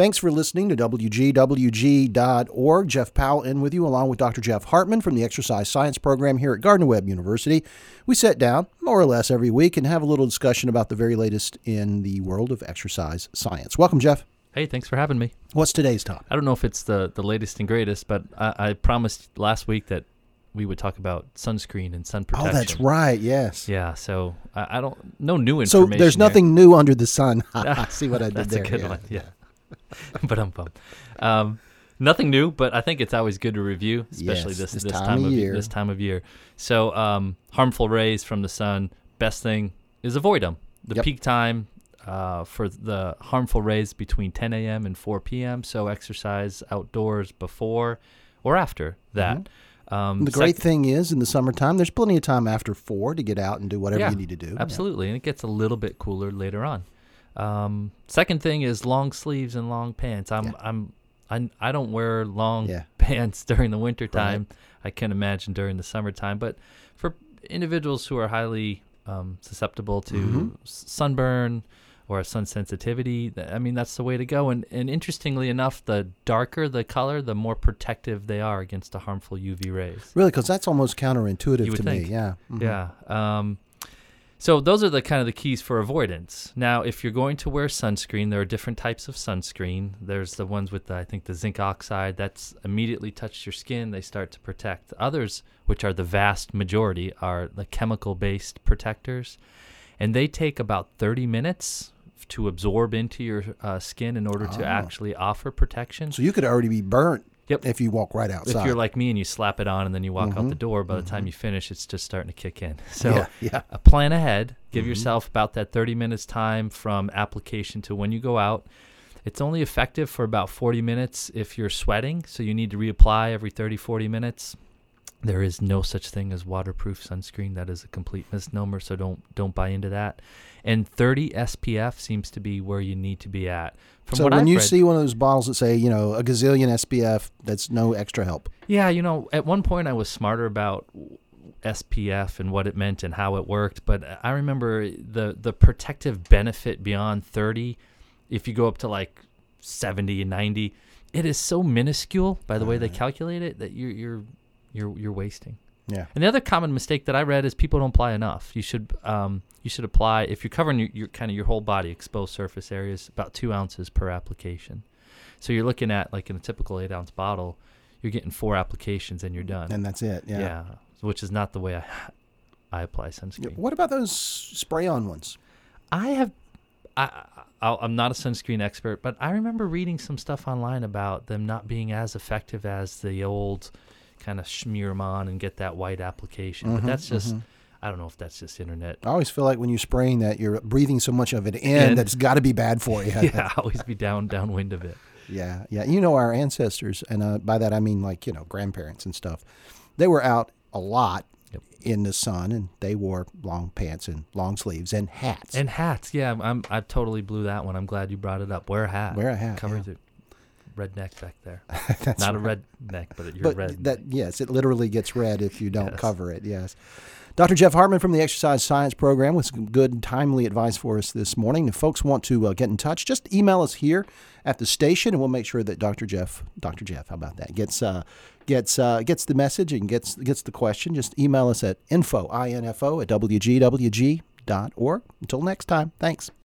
Thanks for listening to WGWG.org. Jeff Powell in with you, along with Dr. Jeff Hartman from the Exercise Science Program here at Gardner Webb University. We sit down more or less every week and have a little discussion about the very latest in the world of exercise science. Welcome, Jeff. Hey, thanks for having me. What's today's topic? I don't know if it's the, the latest and greatest, but I, I promised last week that we would talk about sunscreen and sun protection. Oh, that's right. Yes. Yeah. So I, I don't no new information. So there's here. nothing new under the sun. See what I did That's there? a good yeah. one. Yeah. but I'm bummed. Um, nothing new, but I think it's always good to review, especially Yes, this this this time time, of year. this time of year. So um, harmful rays from the sun. Best thing is avoid them. The Yep. peak time uh, for the harmful rays between 10 a.m. and 4 p.m. So exercise outdoors before or after that. Um, The great sec- thing is, in the summertime, there's plenty of time after four to get out and do whatever Yeah, you need to do. Absolutely, and it gets a little bit cooler later on. Um, second thing is long sleeves and long pants. I'm Yeah. I'm I, I don't wear long Yeah. pants during the winter time. I can't imagine during the summertime, but for individuals who are highly um, susceptible to Mhm. sunburn or sun sensitivity, th- I mean that's the way to go. And and interestingly enough, the darker the color, the more protective they are against the harmful UV rays. Really, because that's almost counterintuitive to think. me. Yeah. Mhm. Yeah. Um, so those are the kind of the keys for avoidance. Now, if you're going to wear sunscreen, there are different types of sunscreen. There's the ones with the, I think the zinc oxide that's immediately touched your skin. They start to protect. Others, which are the vast majority, are the chemical-based protectors, and they take about 30 minutes to absorb into your uh, skin in order to Oh. actually offer protection. So you could already be burnt Yep. if you walk right outside. If you're like me and you slap it on and then you walk out Mhm, the door, by the time you finish, it's just starting to kick in. So yeah, yeah. plan ahead. Give Mhm. yourself about that 30 minutes time from application to when you go out. It's only effective for about 40 minutes if you're sweating, so you need to reapply every 30 40 minutes. There is no such thing as waterproof sunscreen. That is a complete misnomer, so don't don't buy into that. And 30 SPF seems to be where you need to be at. From so when I've you read- see one of those bottles that say, you know, a gazillion SPF, that's no extra help. Yeah, you know, at one point I was smarter about SPF and what it meant and how it worked, but I remember the the protective benefit beyond 30 if you go up to like 70 and 90, it is so minuscule by the way they Uh. calculate it that you're you're you're you're wasting. Yeah. And the other common mistake that I read is people don't apply enough. You should um, you should apply if you're covering your, your kind of your whole body, exposed surface areas, about two ounces per application. So you're looking at like in a typical eight ounce bottle, you're getting four applications and you're done. And that's it. Yeah. yeah. which is not the way I I apply sunscreen. What about those spray-on ones? I have I, I I'm not a sunscreen expert, but I remember reading some stuff online about them not being as effective as the old kind of smear them on and get that white application. Mhm, but that's just mhm. I don't know if that's just internet. I always feel like when you're spraying that, you're breathing so much of it in In. that it's got to be bad for you. yeah, always be down downwind of it. Yeah, yeah. You know, our ancestors, and uh, by that I mean like, you know, grandparents and stuff, they were out a lot Yep. in the sun and they wore long pants and long sleeves and hats. And hats, yeah, I'm I totally blew that one. I'm glad you brought it up. Wear a hat. Wear a hat, Covers yeah. it. Redneck back there. That's Not right. a redneck, but you're but red. that yes, it literally gets red if you don't Yes. cover it. Yes. Dr. Jeff Hartman from the Exercise Science Program with some good, timely advice for us this morning. If folks want to uh, get in touch, just email us here at the station, and we'll make sure that Dr. Jeff, Dr. Jeff, how about that, gets uh, gets uh, gets the message and gets gets the question. Just email us at info info at wgwg dot org. Until next time, thanks.